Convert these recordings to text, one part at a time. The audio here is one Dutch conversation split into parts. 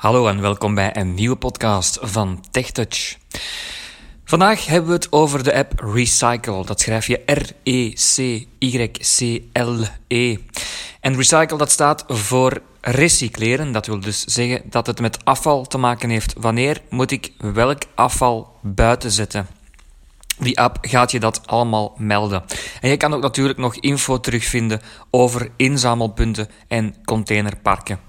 Hallo en welkom bij een nieuwe podcast van TechTouch. Vandaag hebben we het over de app Recycle. Dat schrijf je R-E-C-Y-C-L-E. En Recycle dat staat voor recycleren. Dat wil dus zeggen dat het met afval te maken heeft. Wanneer moet ik welk afval buiten zetten? Die app gaat je dat allemaal melden. En je kan ook natuurlijk nog info terugvinden over inzamelpunten en containerparken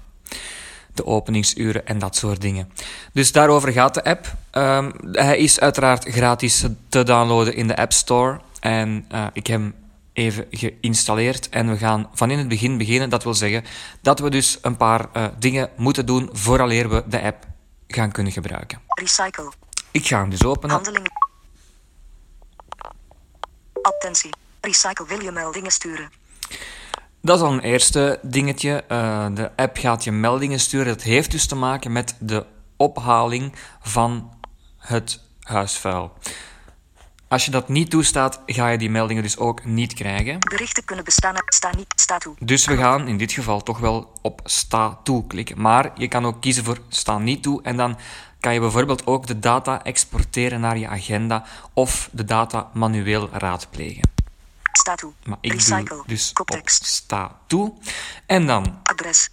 de openingsuren en dat soort dingen. Dus daarover gaat de app. Ehm, hij is uiteraard gratis te downloaden in de App Store. En uh, ik heb hem even geïnstalleerd. En we gaan van in het begin beginnen. Dat wil zeggen dat we dus een paar uh, dingen moeten doen vooraleer we de app gaan kunnen gebruiken. Recycle. Ik ga hem dus openen. Handeling. Attentie. Recycle wil je meldingen sturen. Dat is al een eerste dingetje. Uh, de app gaat je meldingen sturen. Dat heeft dus te maken met de ophaling van het huisvuil. Als je dat niet toestaat, ga je die meldingen dus ook niet krijgen. Berichten kunnen bestaan uit sta niet, sta toe. Dus we gaan in dit geval toch wel op sta toe klikken. Maar je kan ook kiezen voor sta niet toe en dan kan je bijvoorbeeld ook de data exporteren naar je agenda of de data manueel raadplegen. Sta toe. Maar ik Recycle. doe dus op Koptekst. sta toe. En dan, Adres.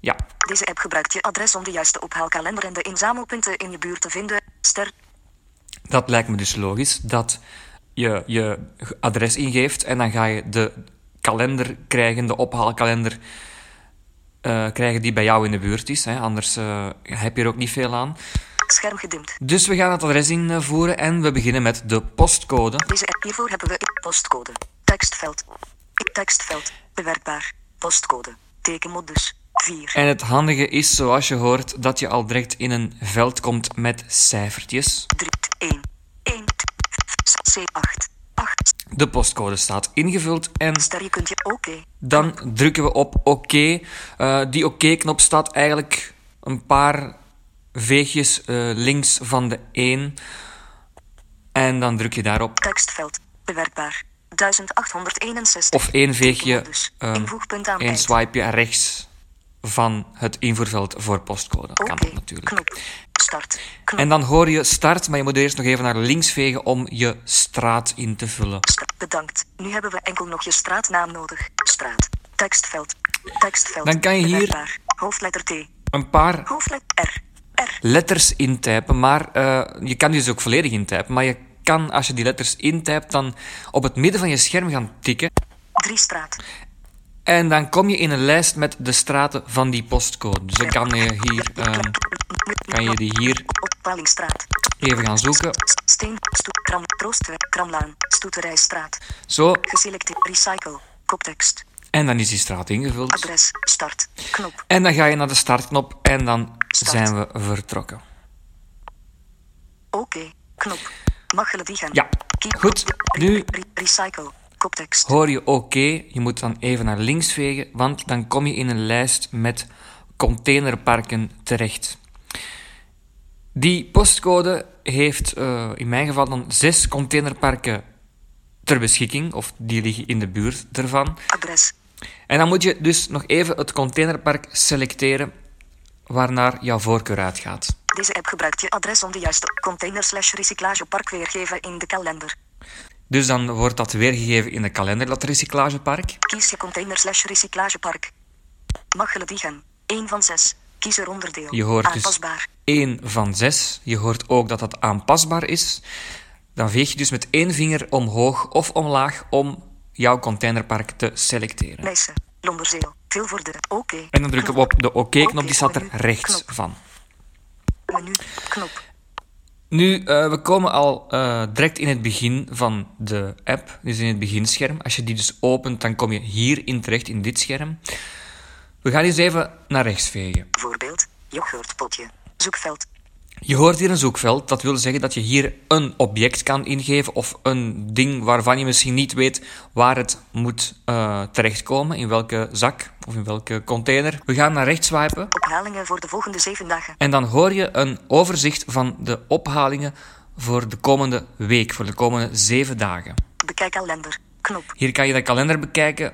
ja, Deze app gebruikt je adres om de juiste ophaalkalender en de inzamelpunten in je buurt te vinden. Ster. dat lijkt me dus logisch dat je je adres ingeeft en dan ga je de kalender krijgen, de ophaalkalender eh, krijgen die bij jou in de buurt is. Hè. Anders eh, heb je er ook niet veel aan. Scherm gedimd. Dus we gaan het adres invoeren en we beginnen met de postcode. Deze app hiervoor hebben we postcode. Tekstveld. Tekstveld. Bewerkbaar. Postcode. Tekenmodus. 4. En het handige is, zoals je hoort, dat je al direct in een veld komt met cijfertjes. 3. 1. 1. C8. 8. De postcode staat ingevuld en dan drukken we op oké. Eh, die oké-knop staat eigenlijk een paar veegjes eh, links van de 1. En dan druk je daarop. Tekstveld. Bewerkbaar. 1861. Of één veegje, aan één swipeje rechts van het invoerveld voor postcode. Dat kan natuurlijk. Knop. Start. Knop. En dan hoor je start, maar je moet eerst nog even naar links vegen om je straat in te vullen. Bedankt. Nu hebben we enkel nog je straatnaam nodig. Straat. Tekstveld. Tekstveld. Dan kan je hier-. Hoofdletter T. Een paar Hoofdletter R. R. letters intypen, maar eh, je kan die dus ook volledig intypen. Maar je kan, als je die letters intypt, dan op het midden van je scherm gaan tikken. 3 straat. En dan kom je in een lijst met de straten van die postcode. Dus dan kan je, hier, ehm, kan je die hier even gaan zoeken. Steen. Kram. Troostweg. Kramlaan. Stoeterijstraat. Zo, Geselecteerd. Recycle. Koptekst. en dan is die straat ingevuld. Adres. Start. Knop. En dan ga je naar de startknop en dan Start. zijn we vertrokken. Oké. Knop. Gaan. Ja, goed. Nu Re- Recycle. Koptekst. hoor je oké. Je moet dan even naar links vegen, want dan kom je in een lijst met containerparken terecht. Die postcode heeft eh, in mijn geval dan zes containerparken ter beschikking, of die liggen in de buurt ervan. Adres. En dan moet je dus nog even het containerpark selecteren waarnaar jouw voorkeur uitgaat. Deze app gebruikt je adres om de juiste container slash recyclagepark weergeven in de kalender. Dus dan wordt dat weergegeven in de kalender, dat recyclagepark. Kies je container slash recyclagepark. Machelen die gaan. 1 van 6. Kies er onderdeel. Je hoort dus Aanpasbaar. 1 van 6. Je hoort ook dat dat aanpasbaar is. Dan veeg je dus met één vinger omhoog of omlaag om jouw containerpark te selecteren. Nijsse. Londerzeel. Veel voor de. Oké. En dan drukken we op de oké-knop, die staat er rechts Knop. van. Menu. Knop. Nu, eh, we komen al eh, direct in het begin van de app, dus in het beginscherm. Als je die dus opent, dan kom je hierin terecht, in dit scherm. We gaan eens even naar rechts vegen. Voorbeeld. Yoghurtpotje. Zoekveld. Je hoort hier een zoekveld. Dat wil zeggen dat je hier een object kan ingeven of een ding waarvan je misschien niet weet waar het moet eh, terechtkomen, in welke zak of in welke container. We gaan naar rechts swipen Ophalingen voor de volgende 7 dagen. en dan hoor je een overzicht van de ophalingen voor de komende week, voor de komende zeven dagen. Bekijk kalender. Knop. Hier kan je de kalender bekijken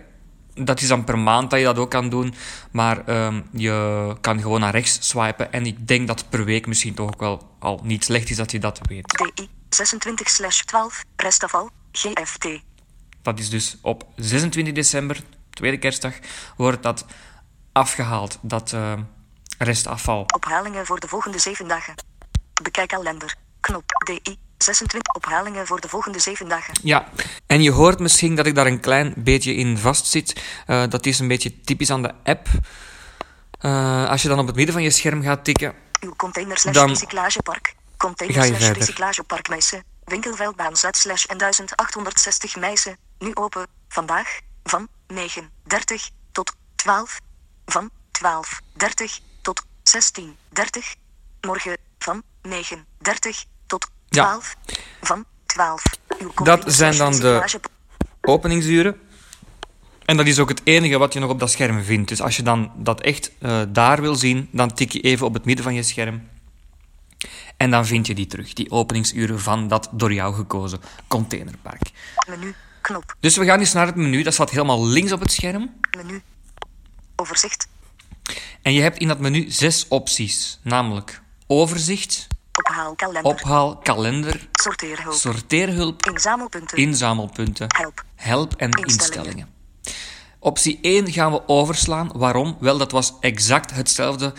dat is dan per maand dat je dat ook kan doen. Maar ehm, je kan gewoon naar rechts swipen. En ik denk dat per week misschien toch ook wel al niet slecht is dat je dat weet. DI 26 slash 12, restafval, GFT. Dat is dus op 26 december, tweede kerstdag, wordt dat afgehaald, dat eh, restafval. Ophalingen voor de volgende 7 dagen. Bekijk kalender. Knop DI 26 ophalingen voor de volgende 7 dagen. Ja, en je hoort misschien dat ik daar een klein beetje in vastzit. Uh, dat is een beetje typisch aan de app. Uh, als je dan op het midden van je scherm gaat tikken, Uw container slash Dan recyclagepark. Container slash recyclagepark Meissen. Winkelveldbaan Z slash en 1860 Meissen. Nu open. Vandaag. Van 9.30 tot 12. Van 12.30 tot 16.30. Morgen. Van 9.30 tot Ja. 12. Van 12. Uw container zijn dan de- openingsuren. En dat is ook het enige wat je nog op dat scherm vindt. Dus als je dan dat echt eh, daar wil zien, dan tik je even op het midden van je scherm. En dan vind je die terug, die openingsuren van dat door jou gekozen containerpark. Menu. Knop. Dus we gaan eens naar het menu, dat staat helemaal links op het scherm. Menu. Overzicht. En je hebt in dat menu zes opties, namelijk overzicht, Ophaal kalender. Sorteerhulp. sorteerhulp, Inzamelpunten. inzamelpunten, Help. help en Instellingen. instellingen. Optie 1 gaan we overslaan. Waarom? Wel, dat was exact hetzelfde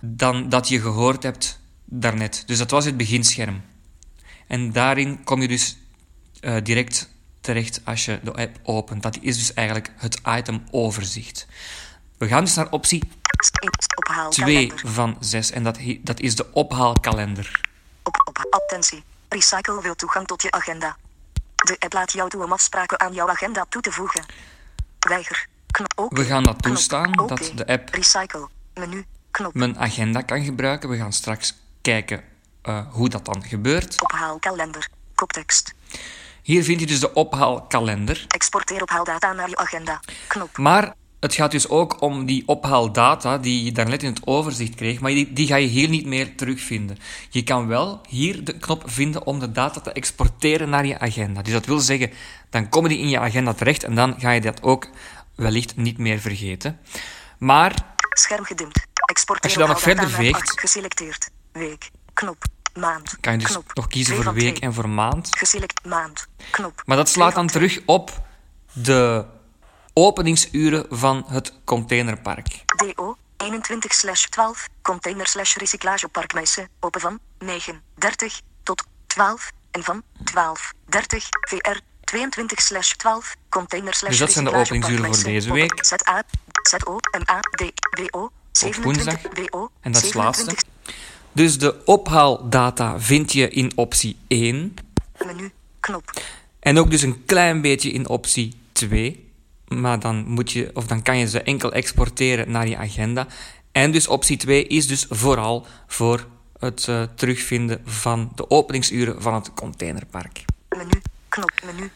dan dat je gehoord hebt daarnet. Dus dat was het beginscherm. En daarin kom je dus eh, direct terecht als je de app opent. Dat is dus eigenlijk het item overzicht. We gaan dus naar optie Ophaal 2 kalender. van 6 en dat, dat is de ophaalkalender. Op, op, attentie. Recycle wil toegang tot je agenda. De app laat jou toe om afspraken aan jouw agenda toe te voegen. Weiger. Knop. Oké. We gaan dat Knop. toestaan, Oké. dat de app Recycle. Menu. Knop. mijn agenda kan gebruiken. We gaan straks kijken eh, hoe dat dan gebeurt. Ophaal kalender. Koptekst. Hier vind je dus de ophaalkalender. Exporteer ophaaldata naar je agenda. Knop. Maar het gaat dus ook om die ophaaldata die je daarnet in het overzicht kreeg, maar die, die ga je hier niet meer terugvinden. Je kan wel hier de knop vinden om de data te exporteren naar je agenda. Dus dat wil zeggen, dan komen die in je agenda terecht en dan ga je dat ook wellicht niet meer vergeten. Maar Scherm gedimd. Als je dan nog verder veegt-. Geselecteerd. Week. Knop. Maand. kan je dus Knop. nog kiezen voor week en voor maand. Geselect maand. Knop. Maar dat slaat dan terug op de openingsuren van het containerpark. DO 21 slash 12 container slash recyclagepark Meissen open van 9.30 tot 12 en van 12.30 VR 22 slash 12 container Dus dat zijn de openingsuren voor deze week. ZA ZO MA D BO 27 BO En dat is het 27 laatste. Dus de ophaaldata vind je in optie 1. menu knop En ook dus een klein beetje in optie 2. Maar dan, moet je, of dan kan je ze enkel exporteren naar je agenda. En dus optie 2 is dus vooral voor het eh, terugvinden van de openingsuren van het containerpark. menu knop menu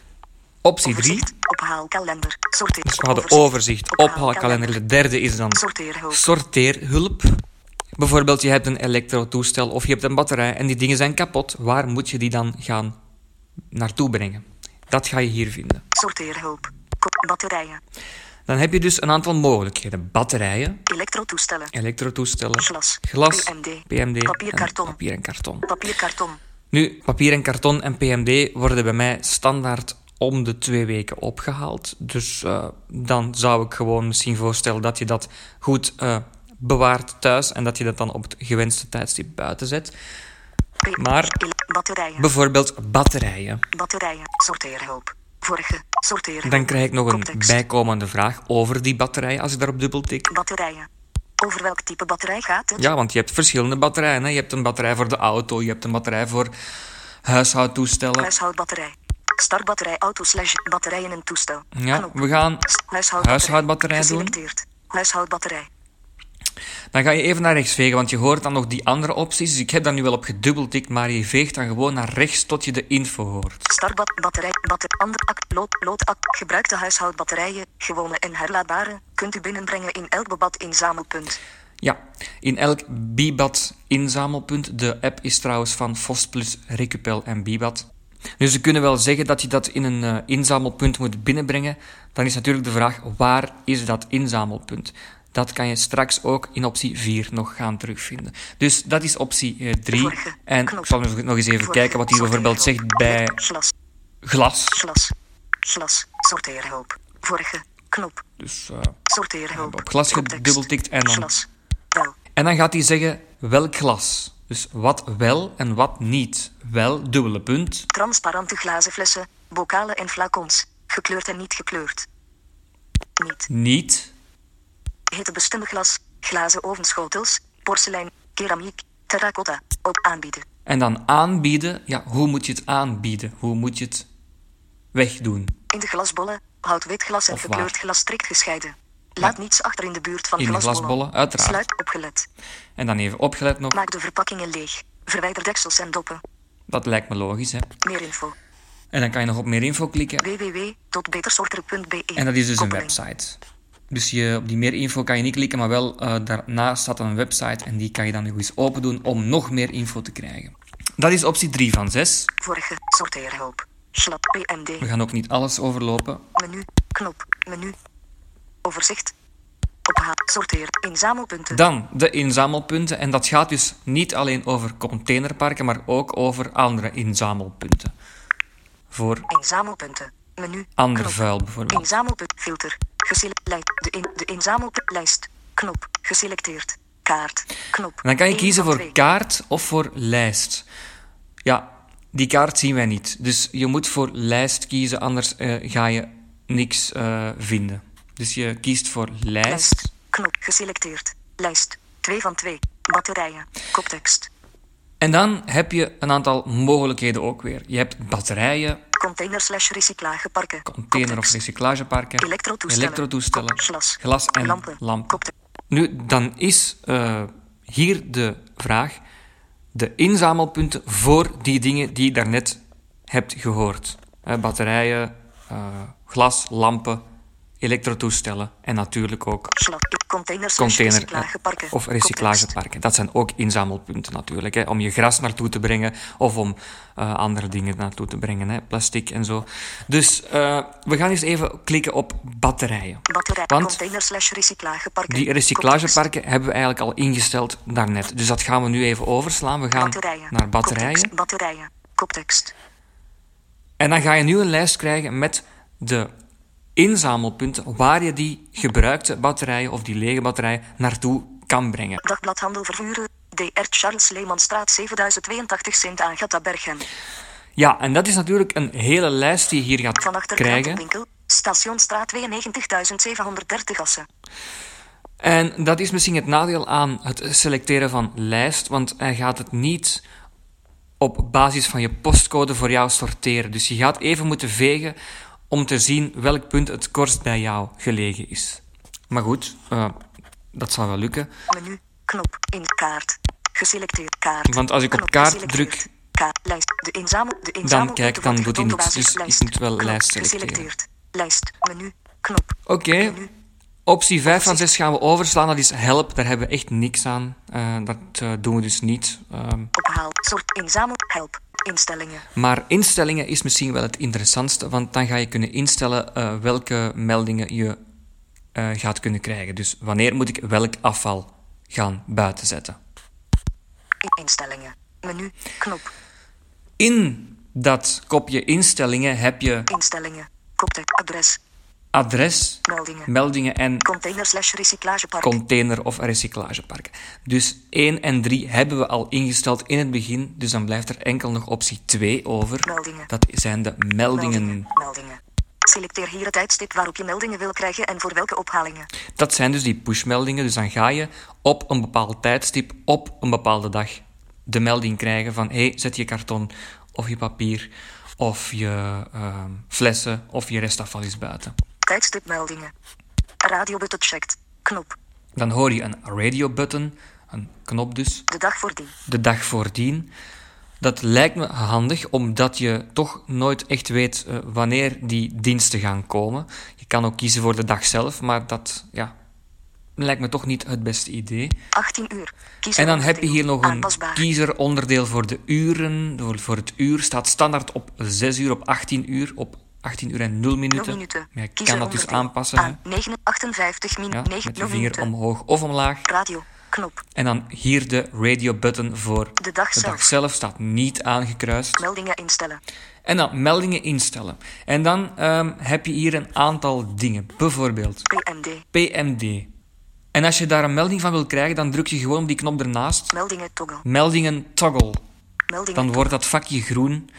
Optie 3 overzicht ophaalkalender sorteer Dus we hadden overzicht, ophaalkalender. De derde is dan sorteerhulp sorteerhulp. Bijvoorbeeld, je hebt een elektrotoestel of je hebt een batterij en die dingen zijn kapot. Waar moet je die dan gaan naartoe brengen? Dat ga je hier vinden. sorteerhulp batterijen Dan heb je dus een aantal mogelijkheden. Batterijen, elektrotoestellen elektrotoestellen, Glas. glas, PMD. PMD, Papier, en karton. papier en karton. papierkarton Nu, papier en karton en PMD worden bij mij standaard om de twee weken opgehaald. Dus eh, dan zou ik gewoon misschien voorstellen dat je dat goed eh, bewaart thuis en dat je dat dan op het gewenste tijdstip buiten zet. Maar- Bijvoorbeeld batterijen. batterijen sorteerhulp vorige sorteerhulp Dan krijg ik nog een Context. bijkomende vraag over die batterijen als ik daarop dubbeltik. batterijen over welk type batterij gaat het Ja, want je hebt verschillende batterijen. Hè. Je hebt een batterij voor de auto, je hebt een batterij voor huishoudtoestellen. huishoudbatterij startbatterij auto slash batterij in een toestel Ja, we gaan huishoudbatterij, huishoudbatterij doen. huishoudbatterij Dan ga je even naar rechts vegen, want je hoort dan nog die andere opties. Dus ik heb daar nu wel op gedubbeltikt, maar je veegt dan gewoon naar rechts tot je de info hoort. startbat batterij batter ander act lood loodact gebruikte huishoudbatterijen gewone en herlaadbare kunt u binnenbrengen in elk bebad inzamelpunt Ja, in elk Bibad inzamelpunt. De app is trouwens van Fosplus, Recupel en Bibad. Dus ze kunnen wel zeggen dat je dat in een uh, inzamelpunt moet binnenbrengen. Dan is natuurlijk de vraag, waar is dat inzamelpunt? Dat kan je straks ook in optie 4 nog gaan terugvinden. Dus dat is optie 3. Uh, en ik zal nog eens even kijken wat hij bijvoorbeeld zegt bij glas. Glas. Glas. Glas. Sorteerhulp. Vorige. Knop. Dus uh, Sorteerhulp. op glas gedubbeltikt en dan... Glas. En dan gaat hij zeggen welk glas. Dus wat wel en wat niet. Wel, dubbele punt. Transparante glazen flessen, bokalen en flacons. Gekleurd en niet gekleurd. Niet. Niet. Hittebestendig glas, glazen ovenschotels, porselein, keramiek, terracotta. Op aanbieden. En dan aanbieden. Ja, hoe moet je het aanbieden? Hoe moet je het wegdoen? In de glasbollen, hout wit glas en Of gekleurd waar? glas strikt gescheiden. Laat niets achter in de buurt van In de glasbollen. glasbollen, uiteraard. Sluit opgelet. En dan even opgelet nog. Maak de verpakkingen leeg. Verwijder deksels en doppen. Dat lijkt me logisch, hè. Meer info. En dan kan je nog op meer info klikken. www.betersorter.be En dat is dus een Koppeling. website. Dus je, op die meer info kan je niet klikken, maar wel eh, daarnaast staat een website en die kan je dan nog eens open doen om nog meer info te krijgen. Dat is optie 3 van 6. Vorige. Sorteerhulp. Slap PMD. We gaan ook niet alles overlopen. Menu. Knop. Menu. Overzicht. Ophaal. Sorteer. Inzamelpunten. Dan de inzamelpunten. En dat gaat dus niet alleen over containerparken, maar ook over andere inzamelpunten. Voor Inzamelpunten. Menu. ander Knop. vuil bijvoorbeeld. Inzamelpunt. Filter. Gesele lijn. De, in, de inzamelpuntlijst. Knop. Geselecteerd. Kaart. Knop. En dan kan je kiezen voor kaart of voor lijst. Ja, die kaart zien wij niet. Dus je moet voor lijst kiezen, anders eh, ga je niks eh, vinden. Dus je kiest voor lijst. Lijst. Knop. Geselecteerd. Lijst. 2 van 2. Batterijen. Koptekst. En dan heb je een aantal mogelijkheden ook weer. Je hebt batterijen, Container slash recyclageparken. container- of recyclageparken, Elektrotoestellen. glas. glas en Lampen. Nu, dan is eh, hier de vraag: de inzamelpunten voor die dingen die je daarnet hebt gehoord. Eh, batterijen, eh, glas, lampen, elektrotoestellen en natuurlijk ook Sla- Container recyclageparken. of recyclageparken. Dat zijn ook inzamelpunten natuurlijk. Hè, om je gras naartoe te brengen of om eh, andere dingen naartoe te brengen. Hè, plastic en zo. Dus eh, we gaan eens even klikken op batterijen. Batterij. Want recyclageparken. die recyclageparken hebben we eigenlijk al ingesteld daarnet. Dus dat gaan we nu even overslaan. We gaan Batterijen. naar batterijen. Koptekst. Batterijen. Koptekst. En dan ga je nu een lijst krijgen met de inzamelpunten waar je die gebruikte batterijen of die lege batterijen naartoe kan brengen. Dagbladhandel vervuren. DR Charles Leemanstraat 7082 Sint Agatha Bergen. Ja, en dat is natuurlijk een hele lijst die je hier gaat Van achter krijgen. krantenwinkel. Stationstraat 92730 Assen. En dat is misschien het nadeel aan het selecteren van lijst, want hij gaat het niet op basis van je postcode voor jou sorteren. Dus je gaat even moeten vegen om te zien welk punt het kortst bij jou gelegen is. Maar goed, eh, dat zal wel lukken. Menu. Knop. In kaart. Geselecteerd kaart. Want als ik op kaart druk- Kaart. Lijst. De inzamel. De inzamel. kijk, dan doet hij niets. Dus ik moet wel Knop. lijst selecteren. Geselecteerd. Lijst. Menu. Knop. Oké, optie 5 van 6 gaan we overslaan. Dat is help, daar hebben we echt niks aan. Eh, dat eh, doen we dus niet. Ehm, Ophaal. Soort. Inzamel. Help. Instellingen. Maar instellingen is misschien wel het interessantste, want dan ga je kunnen instellen eh, welke meldingen je eh, gaat kunnen krijgen. Dus wanneer moet ik welk afval gaan buitenzetten. In- Instellingen. Menu. Knop. In dat kopje instellingen heb je Instellingen. Adres. Adres, Meldingen. meldingen en Container slash recyclagepark. container- of recyclageparken. Dus 1 en 3 hebben we al ingesteld in het begin, dus dan blijft er enkel nog optie 2 over. Meldingen. Dat zijn de meldingen. Meldingen. Meldingen. Selecteer hier het tijdstip waarop je meldingen wil krijgen en voor welke ophalingen. Dat zijn dus die pushmeldingen. Dus dan ga je op een bepaald tijdstip, op een bepaalde dag, de melding krijgen van hey, zet je karton of je papier of je ehm, flessen of je restafval is buiten. Tijdstipmeldingen. Radiobutton checked. Knop. Dan hoor je een radio button, een knop dus, De dag voordien. de dag voordien. Dat lijkt me handig, omdat je toch nooit echt weet eh, wanneer die diensten gaan komen. Je kan ook kiezen voor de dag zelf, maar dat, ja, lijkt me toch niet het beste idee. 18 uur. Kiezer En dan heb je onderdeel. hier nog een Aanpasbaar. kiezeronderdeel voor de uren. Voor- Voor het uur staat standaard op 6 uur, op 18 uur, op 18 uur en 0 0 minuten. minuten. Maar je kan dat dus aanpassen. hè. Aan 9, 58 min Ja, 9, met je 0 vinger omhoog of omlaag. Radio. Knop. En dan hier de radio-button voor De dag de zelf. dag zelf staat niet aangekruist. Meldingen instellen. En dan meldingen instellen. En dan ehm, heb je hier een aantal dingen. Bijvoorbeeld PMD. PMD. En als je daar een melding van wil krijgen, dan druk je gewoon op die knop ernaast. Meldingen toggle. Meldingen toggle. Meldingen Dan wordt dat vakje groen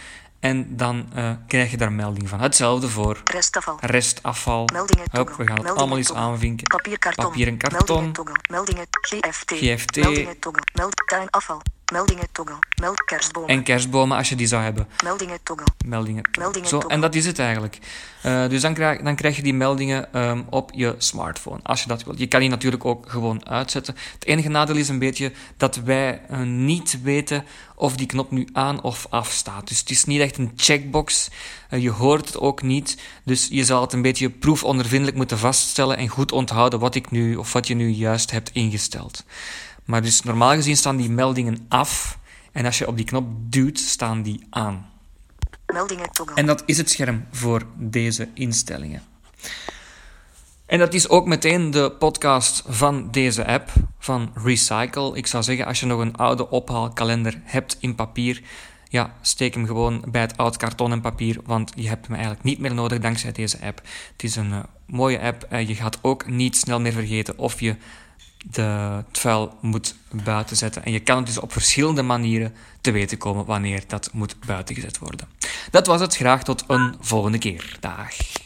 en dan eh, krijg je daar melding van. Hetzelfde voor Restafval. restafval. Meldingen toggle. we gaan het Meldingen allemaal eens aanvinken. Papierkarton. Papier en karton. Meldingen GFT. GFT. Meldingen. Meld tuinafval. Meldingen toggle. Meld kerstbomen. En kerstbomen als je die zou hebben. Meldingen toggle. Meldingen. Meldingen Zo, toggle. en dat is het eigenlijk. Eh, dus dan krijg, dan krijg je die meldingen ehm, op je smartphone, als je dat wilt. Je kan die natuurlijk ook gewoon uitzetten. Het enige nadeel is een beetje dat wij eh, niet weten of die knop nu aan of af staat. Dus het is niet echt een checkbox. Eh, je hoort het ook niet. Dus je zal het een beetje proefondervindelijk moeten vaststellen en goed onthouden wat ik nu of wat je nu juist hebt ingesteld. Maar dus normaal gezien staan die meldingen af. En als je op die knop duwt, staan die aan. Meldingen toggle. En dat is het scherm voor deze instellingen. En dat is ook meteen de podcast van deze app, van Recycle. Ik zou zeggen, als je nog een oude ophaalkalender hebt in papier, ja, steek hem gewoon bij het oud karton en papier, want je hebt hem eigenlijk niet meer nodig dankzij deze app. Het is een eh, mooie app. en je gaat ook niet snel meer vergeten of je de, het vuil moet buiten zetten. En je kan het dus op verschillende manieren te weten komen wanneer dat moet buiten gezet worden. Dat was het. Graag tot een volgende keer. Dag.